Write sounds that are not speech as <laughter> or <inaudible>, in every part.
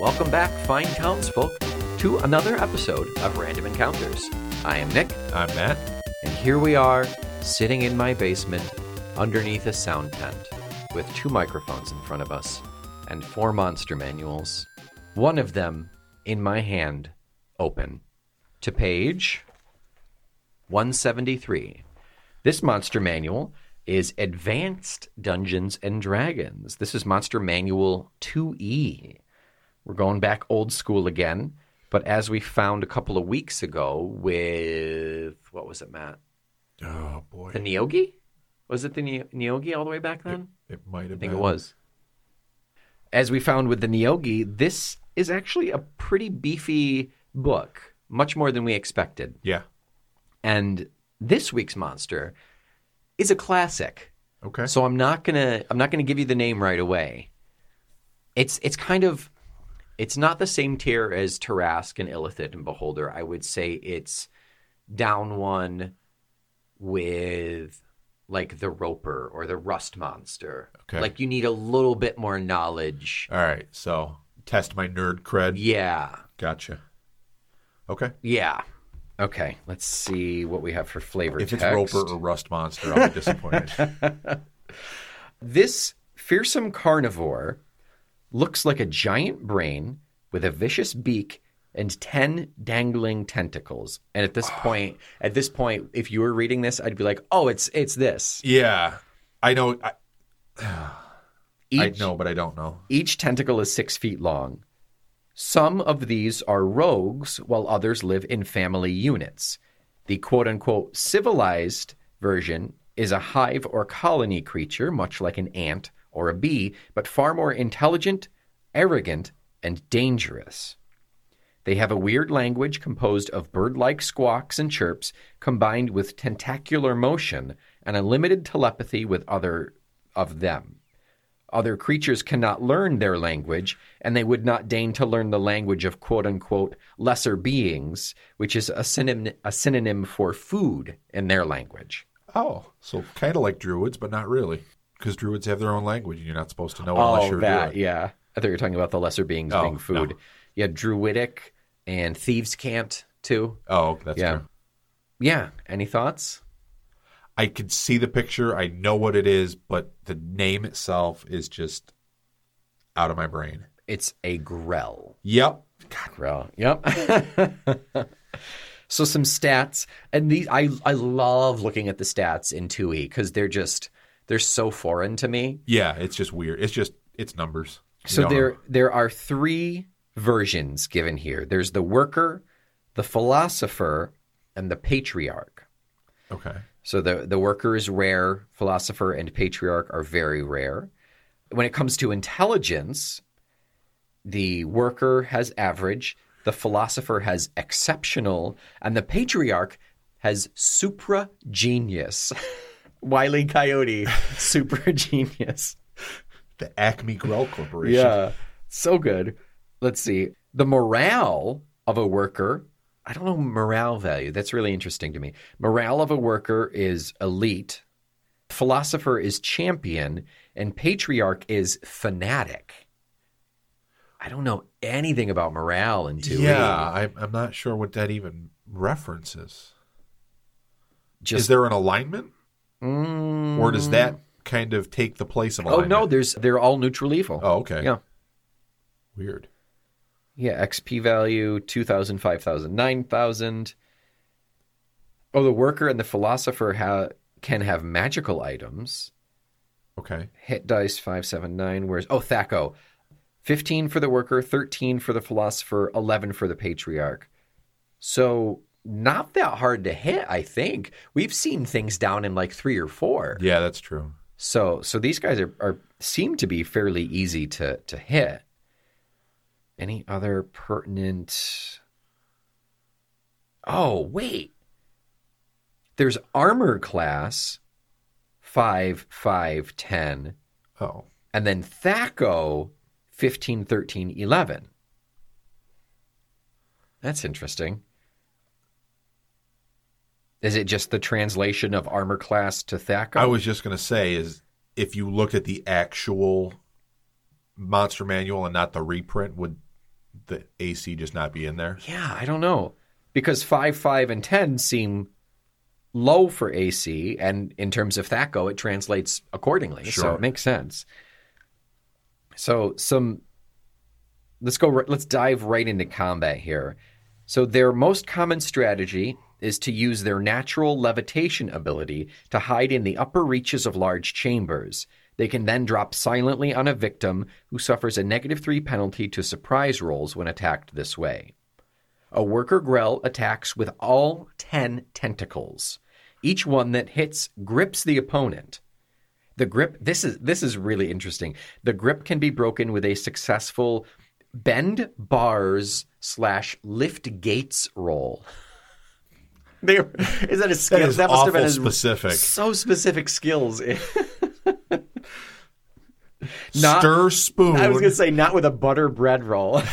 Welcome back, fine townsfolk, to another episode of Random Encounters. I am Nick, I'm Matt. and here we are, sitting in my basement underneath a sound tent with two microphones in front of us and four monster manuals. One of them in my hand, open to page 173. This monster manual is Advanced Dungeons and Dragons. This is Monster Manual 2E. We're going back old school again, but as we found a couple of weeks ago with what was it, Matt? Oh boy, The Neogi? Was it the Ne- Neogi all the way back then? it might have I think been. it was. As we found with the Neogi, this is actually a pretty beefy book, much more than we expected. Yeah. And this week's monster is a classic. Okay. So I'm not gonna I'm not gonna give you the name right away. It's it's kind of it's not the same tier as Tarrasque and Illithid and Beholder. I would say it's down one with like the Roper or the Rust Monster. Okay. Like you need a little bit more knowledge. All right. So test my nerd cred. Yeah. Gotcha. Okay. Yeah. Okay. Let's see what we have for flavor If it's. Roper or Rust Monster, I'll be disappointed. <laughs> This fearsome carnivore looks like a giant brain with a vicious beak and 10 dangling tentacles. And at this point, at this point, if you were reading this, I'd be like, "Oh, it's it's this." yeah. I know. I, <sighs> I know, but I don't know. each tentacle is 6 feet long. Some of these are rogues while others live in family units. The quote-unquote civilized version is a hive or colony creature, much like an ant or a bee, but far more intelligent, arrogant, and dangerous. They have a weird language composed of bird like squawks and chirps combined with tentacular motion and a limited telepathy with other of them. Other creatures cannot learn their language, and they would not deign to learn the language of quote unquote lesser beings, which is a synonym, a synonym for food in their language. Oh, so kind of like druids, but not really, because druids have their own language, and you're not supposed to know it unless you're a that, yeah. I thought you were talking about the lesser beings Oh, being food. no. Yeah, druidic and thieves' cant too. Oh, that's Yeah. true. Yeah. Any thoughts? I can see the picture. I know what it is, but the name itself is just out of my brain. It's a grell. Yep. Grell. Yep. <laughs> so some stats, and these I I love looking at the stats in 2e because they're just they're so foreign to me. Yeah, it's just weird. It's just it's numbers. You So there know. there are three versions given here. There's the worker, the philosopher, and the patriarch. Okay. So the the worker is rare, philosopher and patriarch are very rare. When it comes to intelligence, the worker has average, the philosopher has exceptional, and the patriarch has supra genius. <laughs> Wiley Coyote, <laughs> super genius. The Acme Grell Corporation. Yeah, so good. Let's see. The morale of a worker, I don't know morale value. That's really interesting to me. Morale of a worker is elite, philosopher is champion, and patriarch is fanatic. I don't know anything about morale in 2E. Yeah, I, I'm not sure what that even references. Just Is there an alignment, Mm, or does that kind of take the place of Oh no, there's they're all neutral evil. Oh, okay. Yeah. Weird. Yeah, XP value 2000, 5000, 9000. Oh, the worker and the philosopher ha- can have magical items. Okay. Hit dice 579. Where's Oh, Thaco. 15 for the worker, 13 for the philosopher, 11 for the patriarch. So, not that hard to hit, I think. We've seen things down in like 3 or 4. Yeah, that's true. So so these guys are, are seem to be fairly easy to to hit. Any other pertinent Oh, wait. There's armor class 5 5 10 Oh, and then Thaco 15 13 11. That's interesting. Is it just the translation of armor class to Thaco? I was just going to say is if you looked at the actual monster manual and not the reprint, would the AC just not be in there? Yeah, I don't know. Because 5, 5, and 10 seem low for AC, and in terms of THACO, it translates accordingly. So it makes sense. So some let's go let's dive right into combat here. So their most common strategy is to use their natural levitation ability to hide in the upper reaches of large chambers. They can then drop silently on a victim who suffers a negative 3 penalty to surprise rolls when attacked this way. A worker grell attacks with all 10 tentacles. Each one that hits grips the opponent. The grip this is this is really interesting. The grip can be broken with a successful bend bars slash lift gates roll. <laughs> <laughs> They, is that a skill? That is must have been specific. So specific skills. <laughs> Not- Stir spoon. I was going to say not with a butter bread roll. <laughs>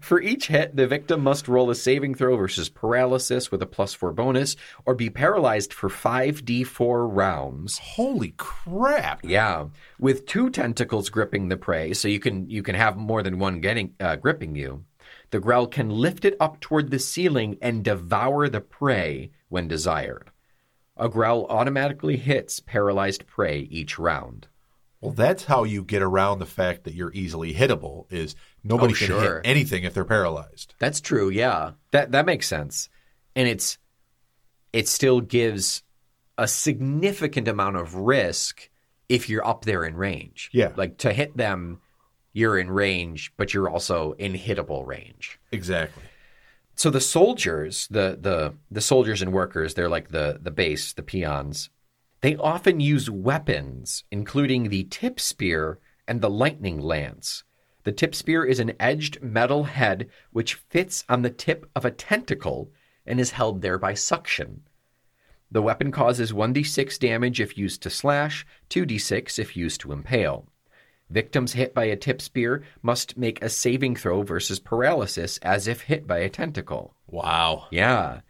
For each hit, the victim must roll a saving throw versus paralysis with a plus four bonus, or be paralyzed for 5d4 rounds. Holy crap! Yeah, with two tentacles gripping the prey, so you can you can have more than one getting uh, gripping you. The grell can lift it up toward the ceiling and devour the prey when desired. A grell automatically hits paralyzed prey each round. Well, that's how you get around the fact that you're easily hittable. Is nobody Oh, can sure. hit anything if they're paralyzed. That's true, yeah. That that makes sense. And it's it still gives a significant amount of risk if you're up there in range. Yeah. Like to hit them, you're in range, but you're also in hittable range. Exactly. So the soldiers, the the the soldiers and workers, they're like the the base, the peons. They often use weapons, including the tip spear and the lightning lance. The tip spear is an edged metal head which fits on the tip of a tentacle and is held there by suction. The weapon causes 1d6 damage if used to slash, 2d6 if used to impale. Victims hit by a tip spear must make a saving throw versus paralysis as if hit by a tentacle. Wow. Yeah.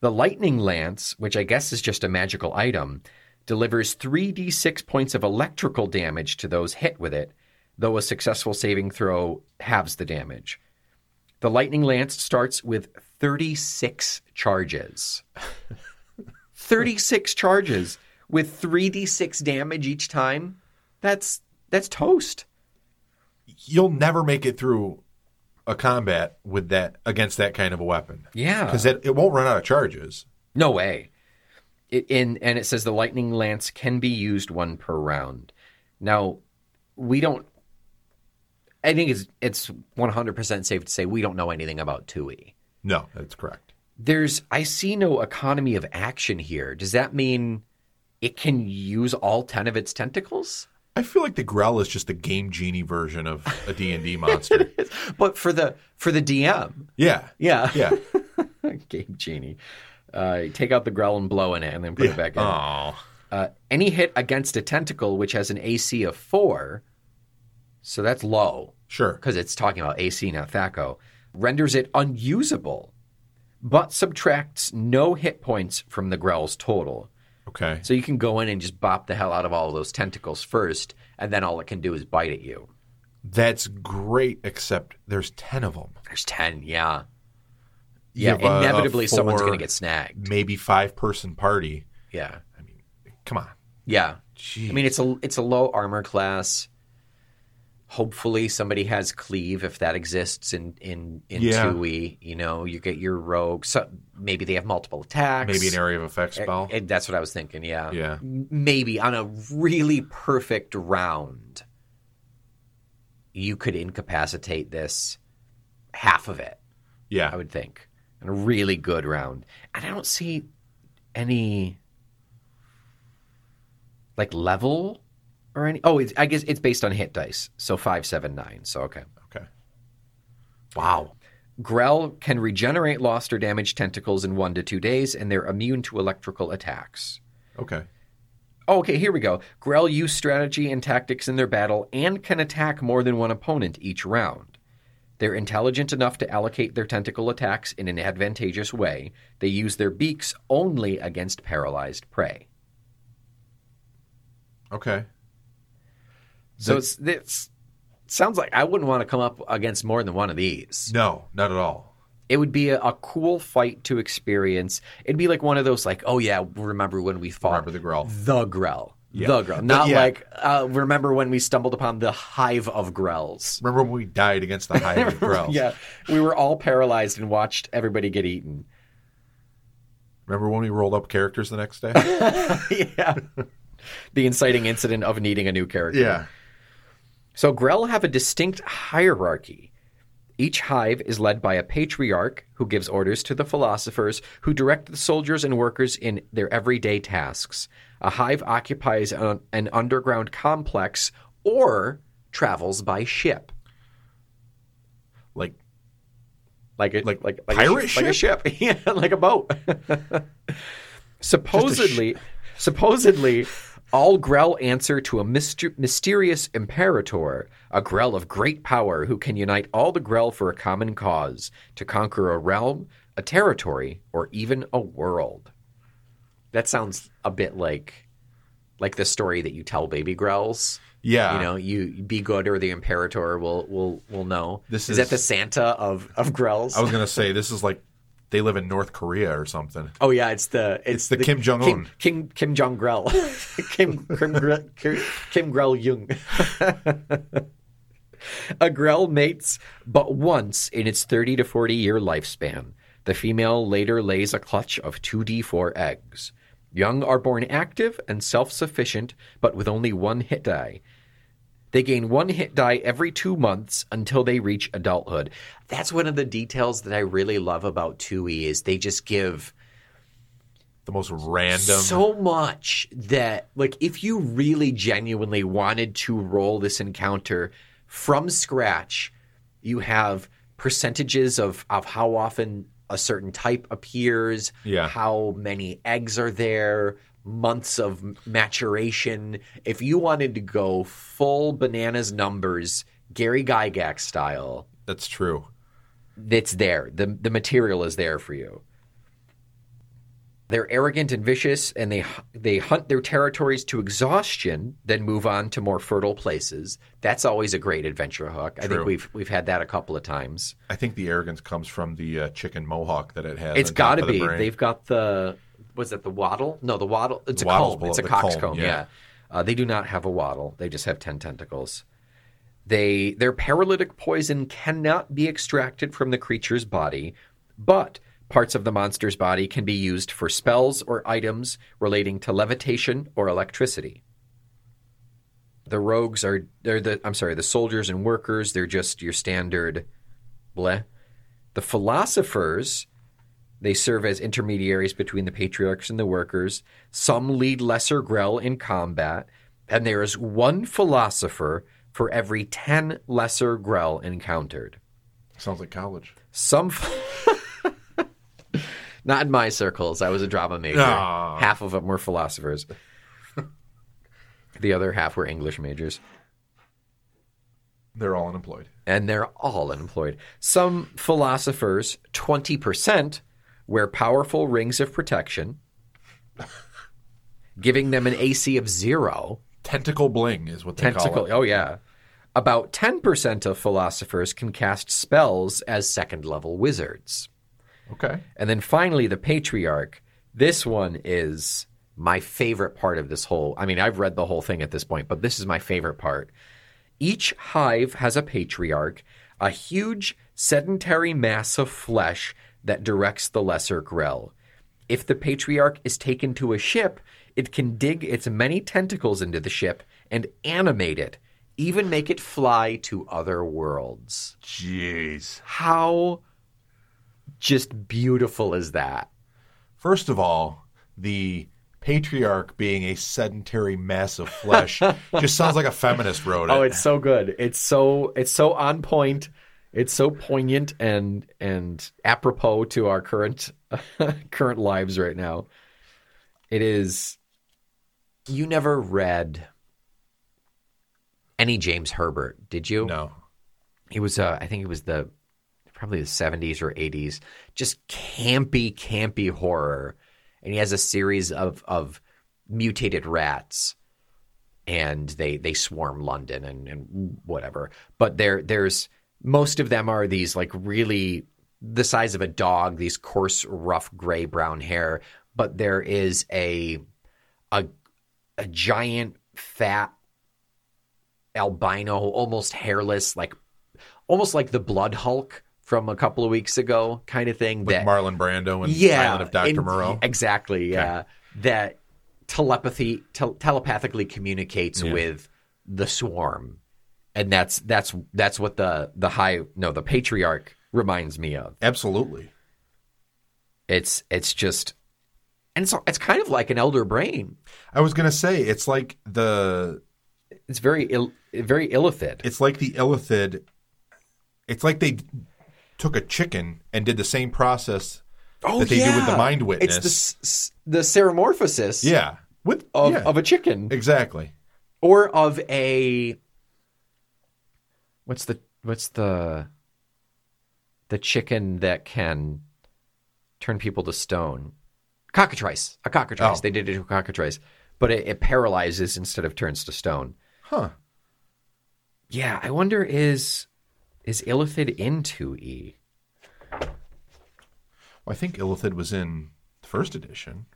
The lightning lance, which I guess is just a magical item, delivers 3d6 points of electrical damage to those hit with it, though a successful saving throw halves the damage. The lightning lance starts with 36 charges. <laughs> 36 charges with 3d6 damage each time. That's that's toast. You'll never make it through a combat with that against that kind of a weapon Yeah. because it, it won't run out of charges. No way. It, in, and it says the lightning lance can be used one per round. Now, we don't. I think it's it's one hundred percent safe to say we don't know anything about 2e. No, that's correct. There's I see no economy of action here. Does that mean it can use all ten of its tentacles? I feel like the Grell is just the game genie version of a D&D <laughs> monster. But for the for the DM, Yeah. yeah, Yeah. <laughs> game genie. Uh, take out the grell and blow in it, and then put it back in. Oh. Uh, any hit against a tentacle which has an AC of four, so that's low Sure. because it's talking about AC, not THACO, renders it unusable, but subtracts no hit points from the grell's total. Okay. So you can go in and just bop the hell out of all of those tentacles first, and then all it can do is bite at you. That's great, except there's 10 of them. There's 10, yeah. You Yeah, have a- a inevitably someone's going to get snagged. Maybe five person party. Yeah. I mean, come on. Yeah. Jeez. I mean, it's a it's a low armor class. Hopefully, somebody has cleave if that exists in in in Yeah. 2e. You know, you get your rogue. So maybe they have multiple attacks. maybe an area of effect spell. Eh, eh, that's what I was thinking. Yeah. Yeah. Maybe on a really perfect round, you could incapacitate this half of it. yeah. I would think, in a really good round. And I don't see any like level or any. Oh, it's, I guess it's based on hit dice, so five, seven, nine. So okay. Okay. Wow. Grell can regenerate lost or damaged tentacles in one to two days, and they're immune to electrical attacks. Okay. Oh, okay, here we go. Grell use strategy and tactics in their battle and can attack more than one opponent each round. They're intelligent enough to allocate their tentacle attacks in an advantageous way. They use their beaks only against paralyzed prey. Okay. So it's, it's sounds like I wouldn't want to come up against more than one of these. No, not at all. It would be a, a cool fight to experience. It'd be like one of those, like, oh yeah, remember when we fought Remember the Grell. the Grell, Yeah. the Grell, not yeah. like uh, remember when we stumbled upon the hive of Grells. Remember when we died against the Hive of <laughs> Grells? Yeah, we were all paralyzed and watched everybody get eaten. Remember when we rolled up characters the next day? <laughs> yeah, the inciting incident of needing a new character. yeah. So Grell have a distinct hierarchy. Each hive is led by a patriarch who gives orders to the philosophers who direct the soldiers and workers in their everyday tasks. A hive occupies an, an underground complex or travels by ship. Like Like a, Like like like pirate a, ship? like a ship, <laughs> yeah, like a boat. <laughs> <laughs> supposedly, supposedly, all Grell answer to a myster- mysterious imperator, a Grell of great power who can unite all the Grell for a common cause to conquer a realm, a territory, or even a world. That sounds a bit like like the story that you tell baby Grells. yeah. You know, you be good or the Imperator will will will know. This is, is that the Santa of of Grells? I was gonna say this is like they live in North Korea or something. oh yeah, it's the it's, the Kim Jong-un. Kim Kim, Kim Jong Grell, <laughs> Kim Kim Gre- Kim, Jung. <laughs> A Grell mates but once in its 30 to 40 year lifespan. The female later lays a clutch of 2d4 eggs. Young are born active and self sufficient, but with only one hit die. They gain one hit die every two months until they reach adulthood. That's one of the details that I really love about 2e is they just give The most random. so much that like if you really genuinely wanted to roll this encounter from scratch, you have percentages of of how often a certain type appears, Yeah. how many eggs are there, months of maturation. If you wanted to go full bananas numbers, Gary Gygax style, That's true. It's there. The the material is there for you. They're arrogant and vicious, and they they hunt their territories to exhaustion, then move on to more fertile places. That's always a great adventure hook. I think we've we've had that a couple of times. I think the arrogance comes from the uh, chicken mohawk that it has. It's got to the be. brain. They've got the was it the waddle? No, the waddle. It's The a comb. It's a coxcomb. comb, Yeah. yeah. Uh, they do not have a waddle. They just have ten tentacles. They their paralytic poison cannot be extracted from the creature's body, but parts of the monster's body can be used for spells or items relating to levitation or electricity. The rogues are they're the I'm sorry, the soldiers and workers, they're just your standard bleh. The philosophers they serve as intermediaries between the patriarchs and the workers. Some lead lesser Grell in combat, and there is one philosopher for every 10 lesser Grell encountered. Sounds like college. Some. <laughs> Not in my circles. I was a drama major. Aw. Half of them were philosophers. the other half were English majors. They're all unemployed. and they're all unemployed. Some philosophers, 20%, wear powerful rings of protection, giving them an AC of zero. Tentacle bling is what they Tentacle. call it. Oh, yeah. About 10% of philosophers can cast spells as second level wizards. Okay. And then finally, the patriarch. This one is my favorite part of this whole. I mean, I've read the whole thing at this point, but this is my favorite part. Each hive has a patriarch, a huge sedentary mass of flesh that directs the lesser Grell. If the patriarch is taken to a ship, it can dig its many tentacles into the ship and animate it, even make it fly to other worlds. Jeez. How just beautiful is that? First of all, the patriarch being a sedentary mass of flesh <laughs> just sounds like a feminist wrote it. Oh, it's so good. It's so it's so on point. It's so poignant and and apropos to our current <laughs> current lives right now. It is. You never read any James Herbert, did you? no. He was, uh, I think it was the probably the 70s or 80s, just campy, campy horror. And he has a series of, of mutated rats. and they they swarm London and, and whatever. But there there's most of them are these like really the size of a dog, these coarse, rough gray brown hair. But there is a a a giant fat albino, almost hairless, like almost like the Blood Hulk from a couple of weeks ago, kind of thing. With that Marlon Brando and yeah, Island of Dr. and- Moreau. Exactly. Yeah, that telepathy tel- telepathically communicates Yeah. with the swarm, and that's that's that's what the the high no the patriarch reminds me of. Absolutely. It's it's just. And so it's kind of like an elder brain. I was gonna say it's like the It's very ill, very illithid. it's like the illithid. It's like they took a chicken and did the same process Oh that they do with the mind It's witness. the s- s- the ceremorphosis yeah, with of, yeah, of a chicken exactly. or of a what's the what's the the chicken that can turn people to stone cockatrice a cockatrice Oh. they did it to a cockatrice but it, it paralyzes instead of turns to stone Huh. yeah i wonder is is illithid in 2e Well, I think illithid was in the first edition.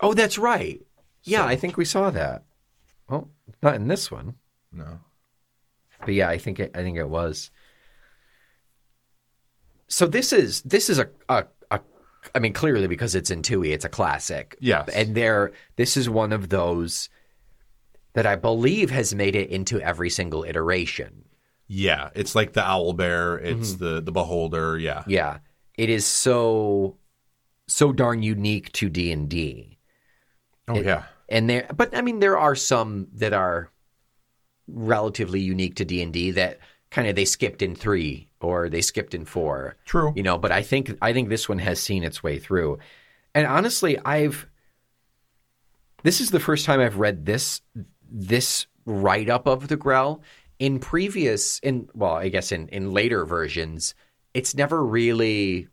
oh that's right yeah i think we saw that well not in this one No. But yeah, I think it, I think it was. So this is this is a a I mean clearly because it's in 2e, it's a classic. Yes. And there this is one of those that I believe has made it into every single iteration. Yeah, it's like the owl bear. It's Mm-hmm. the the beholder. Yeah. Yeah. It is so so darn unique to D&D. Oh yeah. and there but i mean there are some that are relatively unique to d&d that kind of they skipped in three or they skipped in four. True. you know but i think i think this one has seen its way through. And honestly i've this is the first time i've read this this write-up of the grell. In previous in well i guess in in later versions it's never really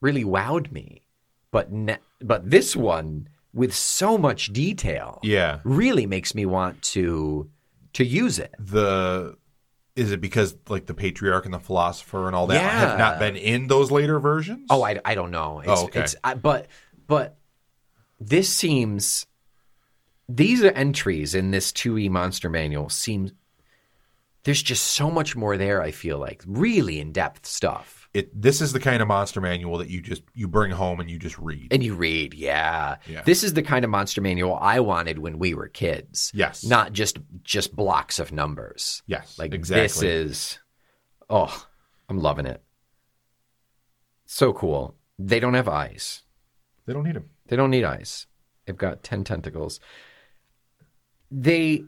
really wowed me. But ne- but this one with so much detail Yeah. really makes me want to to use it. The is it because like the patriarch and the philosopher and all that Yeah. have not been in those later versions? Oh, I, I don't know. It's, Oh, okay. It's, I, but but this seems these are entries in this 2e monster manual seem there's just so much more there. I feel like really in depth stuff, it this is the kind of monster manual that you just you bring home and you just read. and you read. Yeah. Yeah. this is the kind of monster manual I wanted when we were kids. Yes. not just just blocks of numbers. yes, Like exactly. this is oh, I'm loving it. So cool. They don't have eyes. they don't need them. They don't need eyes. They've got 10 tentacles. They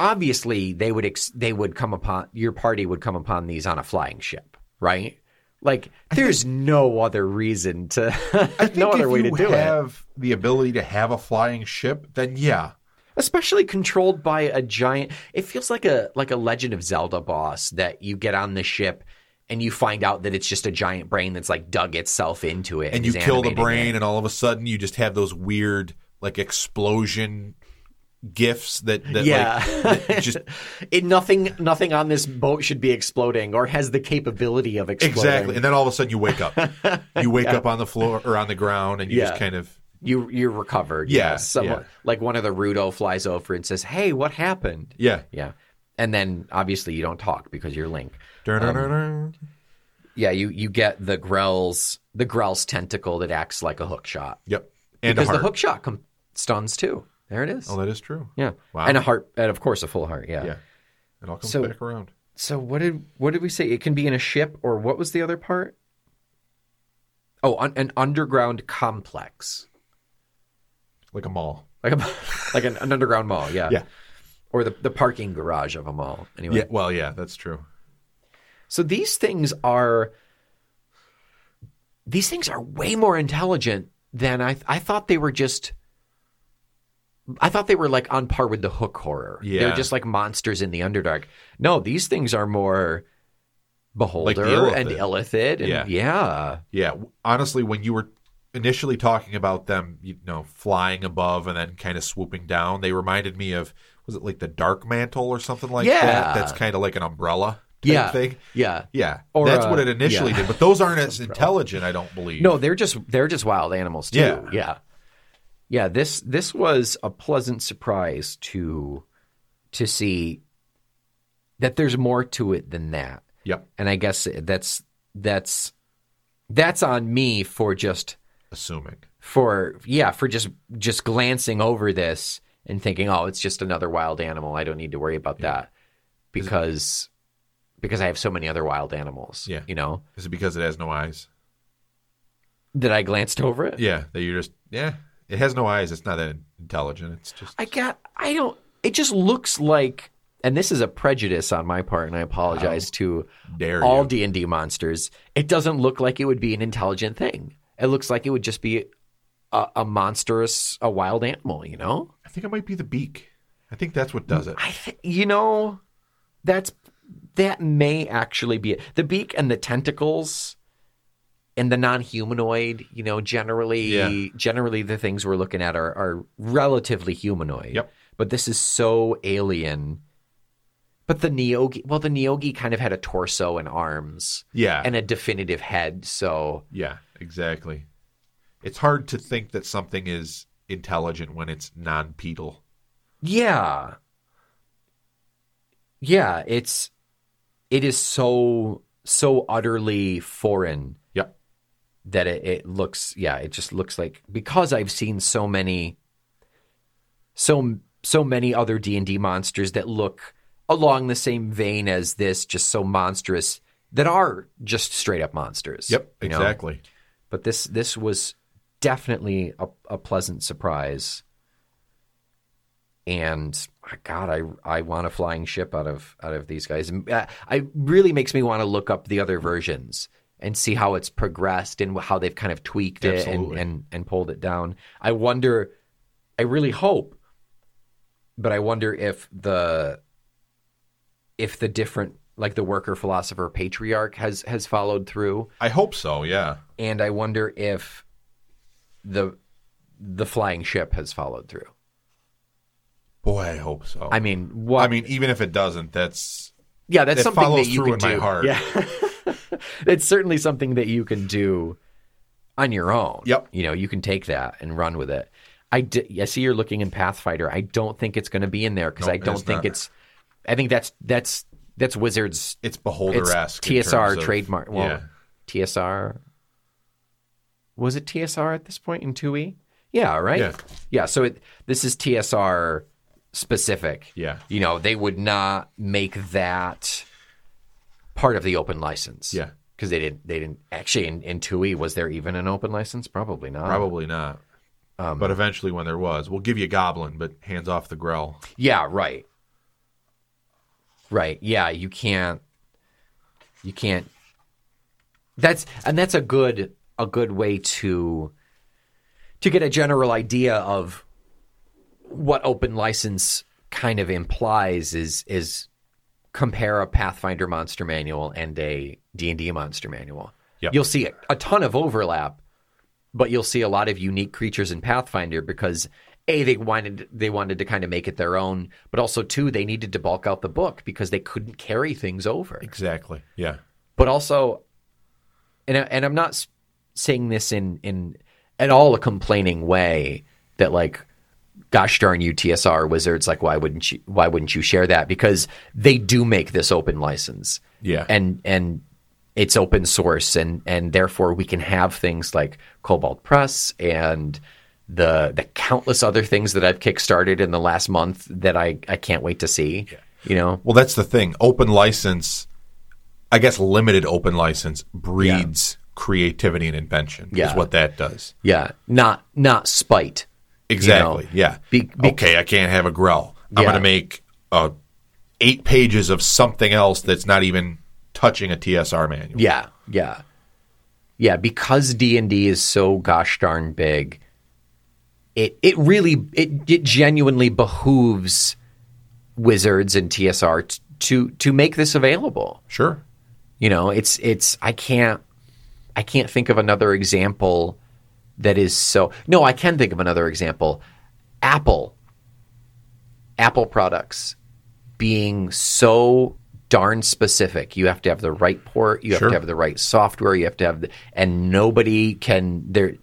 obviously they would ex- they would come upon your party would come upon these on a flying ship, right? Like there's no other reason to I <laughs> think no other if way you to do it. have the ability to have a flying ship, then yeah, especially controlled by a giant it feels like a like a legend of zelda boss that you get on the ship and you find out that it's just a giant brain that's like dug itself into it and you kill the brain, it. and all of a sudden you just have those weird like explosion gifts that that yeah. like that just <laughs> it nothing nothing on this boat should be exploding or has the capability of exploding. Exactly, and then all of a sudden you wake up, <laughs> you wake up on the floor or on the ground, and you Yeah. just kind of you you're recovered. Yeah, someone yeah. like one of the Rito flies over and says hey what happened? Yeah. yeah. And then obviously you don't talk because you're link. Dun-dun-dun-dun. Um, yeah you you get the grell's the grell's tentacle that acts like a hook shot Yep, and because the hook shot com- stuns too. There it oh, is. Oh, that is true. yeah, Wow. and a heart, and of course a full heart. Yeah. Yeah, it all comes So- back around. So what did what did we say? It can be in a ship, or what was the other part? Oh, un- an underground complex, Like a mall. like a <laughs> like an, an underground mall. Yeah. Yeah. Or the the parking garage of a mall. Anyway. Yeah, well, yeah, that's true. So these things are these things are way more intelligent than I I thought they were just I thought they were like on par with the hook horror. Yeah. They're just like monsters in the Underdark. No, these things are more Beholder Like and Illithid. And Yeah. yeah. Yeah, honestly, when you were initially talking about them, you know, flying above and then kind of swooping down, they reminded me of was it like the Dark Mantle or something like Yeah. that? That's kind of like an umbrella type Yeah. thing. Yeah. Yeah, Or, that's uh, what it initially yeah. did. But those aren't <laughs> as intelligent, I don't believe. No, they're just they're just wild animals too. Yeah. Yeah. Yeah, this this was a pleasant surprise to to see that there's more to it than that. Yep. And I guess that's that's that's on me for just Assuming. for yeah, for just just glancing over this and thinking, "Oh, it's just another wild animal. I don't need to worry about that." Because because I have so many other wild animals, Yeah. you know, Is it because it has no eyes? that I glanced over it. Yeah, that you're just yeah. It has no eyes. It's not that intelligent. It's just I got I don't it just looks like and this is a prejudice on my part and I apologize to dare all you. D&D monsters. It doesn't look like it would be an intelligent thing. It looks like it would just be a, a monstrous a wild animal, you know? I think it might be the beak. I think that's what does it. I th- you know that's that may actually be it. The beak and the tentacles and the non-humanoid, you know, generally Yeah. generally the things we're looking at are are relatively humanoid. Yep. But this is so alien. But the Neogi, well, the Neogi kind of had a torso and arms Yeah. and a definitive head. So Yeah, exactly. It's hard to think that something is intelligent when it's non-pedal. yeah, yeah, it's it is so so utterly foreign. That it, it looks yeah it just looks like because i've seen so many so so many other d&d monsters that look along the same vein as this just so monstrous that are just straight up monsters Yep. you know? Exactly. but this this was definitely a, a pleasant surprise and god i i want a flying ship out of out of these guys and uh, it really makes me want to look up the other versions and see how it's progressed and how they've kind of tweaked it and, and and pulled it down i wonder i really hope but i wonder if the if the different like the worker philosopher patriarch has has followed through I hope so. Yeah. and I wonder if the the flying ship has followed through. Boy, I hope so. I mean, what? I mean, even if it doesn't, that's yeah, that's something follows that you through in do. my heart. Yeah, <laughs> <laughs> it's certainly something that you can do on your own. Yep. you know, you can take that and run with it. I, I see you're looking in Pathfinder. I don't think it's going to be in there because Nope, I don't it's think not. it's. I think that's that's that's Wizards. it's beholder esque. TSR trademark. Well, yeah. TSR. Was it TSR at this point in 2e? Yeah, right? Yeah. Yeah, so it, this is TSR specific. Yeah. You know, they would not make that part of the open license. Yeah. Because they didn't they didn't actually in, in 2e was there even an open license? Probably not. Probably not. Um, but eventually, when there was, we'll give you Goblin, but hands off the Grell. Yeah, right. Right. Yeah, you can't you can't That's and that's a good a good way to to get a general idea of what open license kind of implies is is compare a Pathfinder monster manual and a D&D monster manual. Yep. You'll see a, ton of overlap, but you'll see a lot of unique creatures in Pathfinder because a they wanted they wanted to kind of make it their own, but also two they needed to bulk out the book because they couldn't carry things over. Exactly. Yeah. But also, and I- and I'm not saying this in in at all a complaining way that like gosh darn you TSR wizards like why wouldn't you why wouldn't you share that because they do make this open license Yeah. and and it's open source and and therefore we can have things like Kobold Press and the the countless other things that I've kickstarted in the last month that I I can't wait to see. You know, Well, that's the thing. Open license, I guess limited open license breeds creativity and invention. Yeah. Is what that does. yeah, not not spite. Exactly. know, yeah. be- be- okay, I can't have a Grell. I'm Yeah. going to make uh, eight pages of something else that's not even touching a TSR manual. Yeah, yeah, yeah. Because D and D is so gosh darn big, it it really it it genuinely behooves Wizards and TSR t- to to make this available. Sure. You know, it's it's I can't I can't think of another example that is so. No, I can think of another example. Apple. Apple products being so darn specific. You have to have the right port. You have Sure. to have the right software. You have to have, the, and nobody can. There,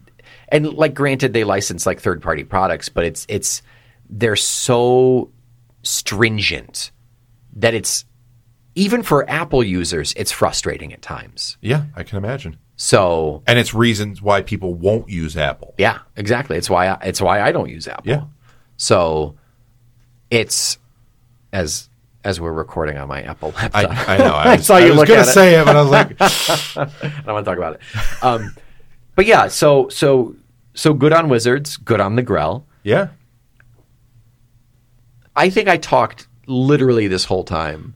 and like, granted, they license like third party products, but it's it's they're so stringent that it's even for Apple users, it's frustrating at times. Yeah, I can imagine. So And it's reasons why people won't use Apple. yeah, exactly. It's why I, it's why I don't use Apple. Yeah. So it's as as we're recording on my Apple I, laptop. I know. I, I saw you I was gonna it. say it, but I was like, <laughs> I don't want to talk about it. Um, but yeah, so so so good on Wizards, good on the Grell. yeah, I think I talked literally this whole time.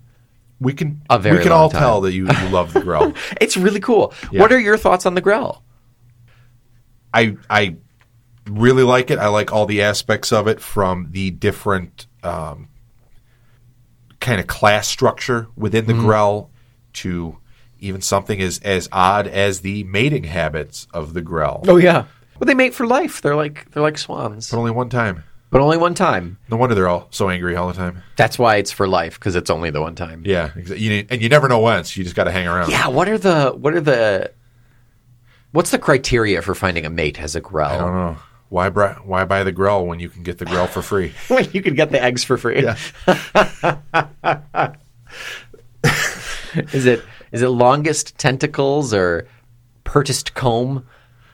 We can. We can all time. tell that you, you love the Grell. <laughs> It's really cool. Yeah. What are your thoughts on the Grell? I I really like it. I like all the aspects of it, from the different um, kind of class structure within Mm-hmm. the Grell to even something as as odd as the mating habits of the Grell. Oh yeah. Well, they mate for life. They're like they're like swans, But only one time. But only one time. No wonder they're all so angry all the time. That's why it's for life because it's only the one time. Yeah, you, and you never know when, so you just got to hang around. Yeah. What are the what are the what's the criteria for finding a mate as a Grell? I don't know why bri- why buy the Grell when you can get the Grell for free. <laughs> you can get the eggs for free. Yeah. <laughs> is it is it longest tentacles or pertest comb,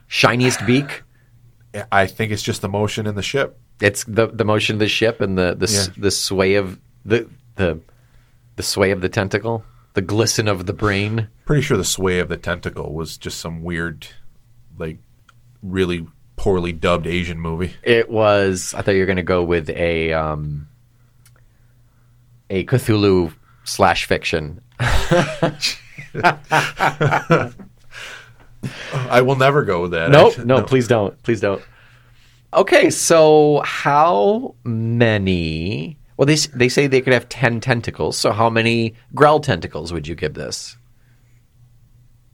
shiniest beak? I think it's just the motion in the ship. It's the the motion of the ship and the the Yeah. the sway of the the the sway of the tentacle, the glisten of the brain. Pretty sure the sway of the tentacle was just some weird, like, really poorly dubbed Asian movie. It was. I thought you were going to go with a um, a Cthulhu slash fiction. <laughs> I will never go with that. Nope. actually. No, please don't. Please don't. Okay, so how many? Well, they they say they could have ten tentacles. So how many Grell tentacles would you give this?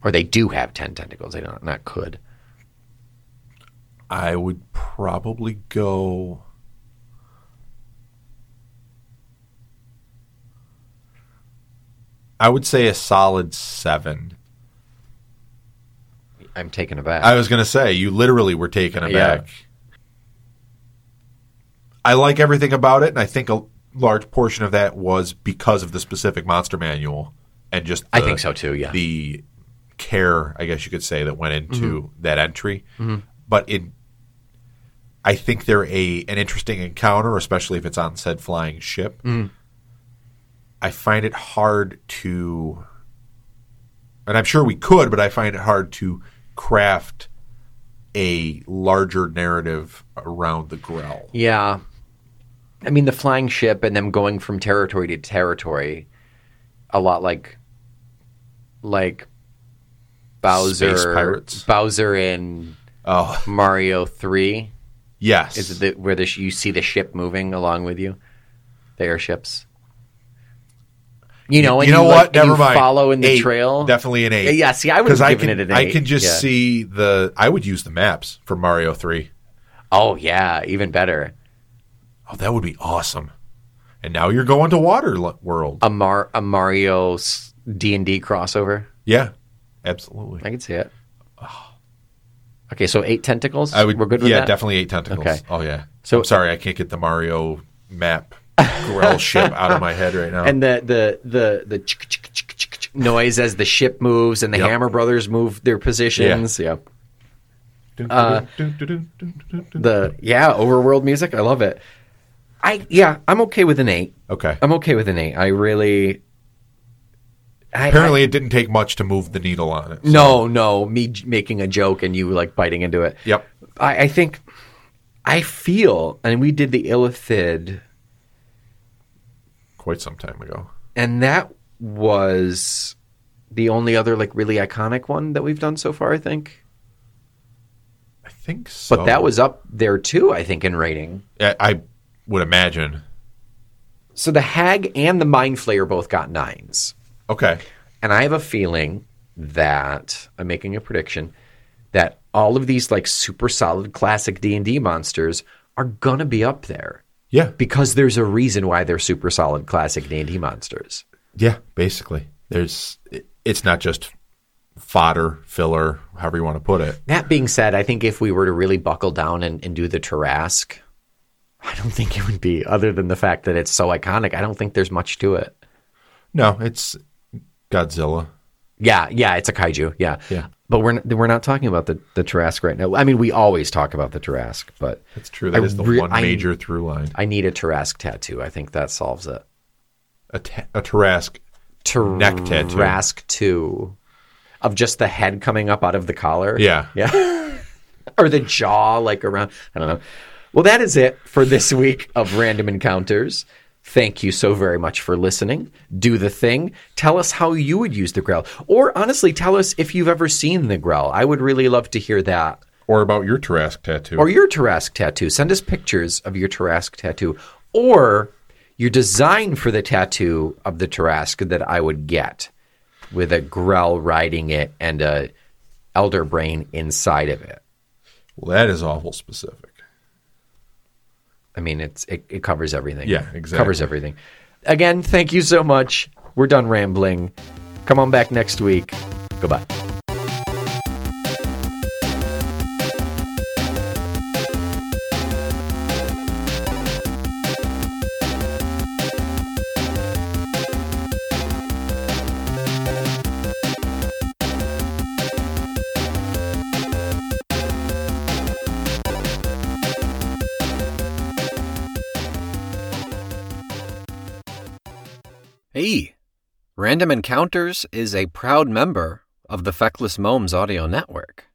Or they do have ten tentacles. They don't not could. I would probably go. I would say a solid seven. I'm taken aback. I was going to say, you literally were taken Yeah. Aback. I like everything about it, and I think a large portion of that was because of the specific monster manual and just I think so too. Yeah. the care, I guess you could say, that went into Mm-hmm. that entry. But it, I think they're a an interesting encounter, especially if it's on said flying ship. Mm. I find it hard to, and I'm sure we could, but I find it hard to craft a larger narrative around the Grell. Yeah. I mean, the flying ship and them going from territory to territory, a lot like, like Bowser, Space Pirates. Bowser in Oh Mario Three. yes, Is it the, where the, you see the ship moving along with you, the airships? You know, and you know like, what? Never you mind. Follow in the Eight. trail. Definitely an eight. Yeah, see, I was have I can it an eight. I can just Yeah. see the. I would use the maps for Mario Three. Oh yeah, even better. Oh, that would be awesome. And now you're going to Water World. A Mar a Mario D and D crossover. yeah, absolutely. I can see it. <sighs> Okay, so eight tentacles. I would. We're good with yeah, that. definitely eight tentacles. Okay. Oh yeah. So- I'm sorry, I can't get the Mario map Grell <laughs> ship out of my head right now. And the the the the chick, chick, chick, chick, chick noise as the ship moves and the Yep. Hammer Brothers move their positions. Yeah. uh, The yeah, overworld music. I love it. I yeah, I'm okay with an eight. okay. I'm okay with an eight. I really. I, Apparently, it didn't take much to move the needle on it. I- no, no, me j- making a joke and you like biting into it. Yep. I, I think I feel, and we did the Illithid, Quite some time ago. and that was the only other like really iconic one that we've done so far. I think, I think so. but that was up there too. I think in rating. I, I would imagine. So the Hag and the Mind Flayer both got nines, Okay. and I have a feeling that I'm making a prediction that all of these like super solid classic D&D monsters are going to be up there Yeah. because there's a reason why they're super solid classic D&D monsters. Yeah, basically. There's it's not just fodder, filler, however you want to put it. That being said, I think if we were to really buckle down and, and do the Tarrasque, I don't think it would be, other than the fact that it's so iconic, I don't think there's much to it. No, it's Godzilla. Yeah, yeah, it's a kaiju. Yeah, Yeah. But we're not, we're not talking about the the Tarrasque right now. I mean, we always talk about the Tarrasque, but That's true. That I is the re- one I- major through line. I need a Tarrasque tattoo. I think that solves it. A, ta- a Tarrasque. Neck tattoo. Tarrasque two, of just the head coming up out of the collar. Yeah. yeah, <laughs> or the jaw like around. I don't know. Well, that is it for this <laughs> week of Random Encounters. Thank you so very much for listening. Do the thing. Tell us how you would use the Grell. Or honestly, tell us if you've ever seen the Grell. I would really love to hear that. Or about your Tarrasque tattoo. Or your Tarrasque tattoo. Send us pictures of your Tarrasque tattoo. Or your design for the tattoo of the Tarrasque that I would get with a Grell riding it and a Elder Brain inside of it. well, that is awful specific. I mean, it's it, it covers everything. Yeah, exactly. Covers everything. Again, thank you so much. We're done rambling. Come on back next week. Goodbye. Random Encounters is a proud member of the Feckless Momes audio network.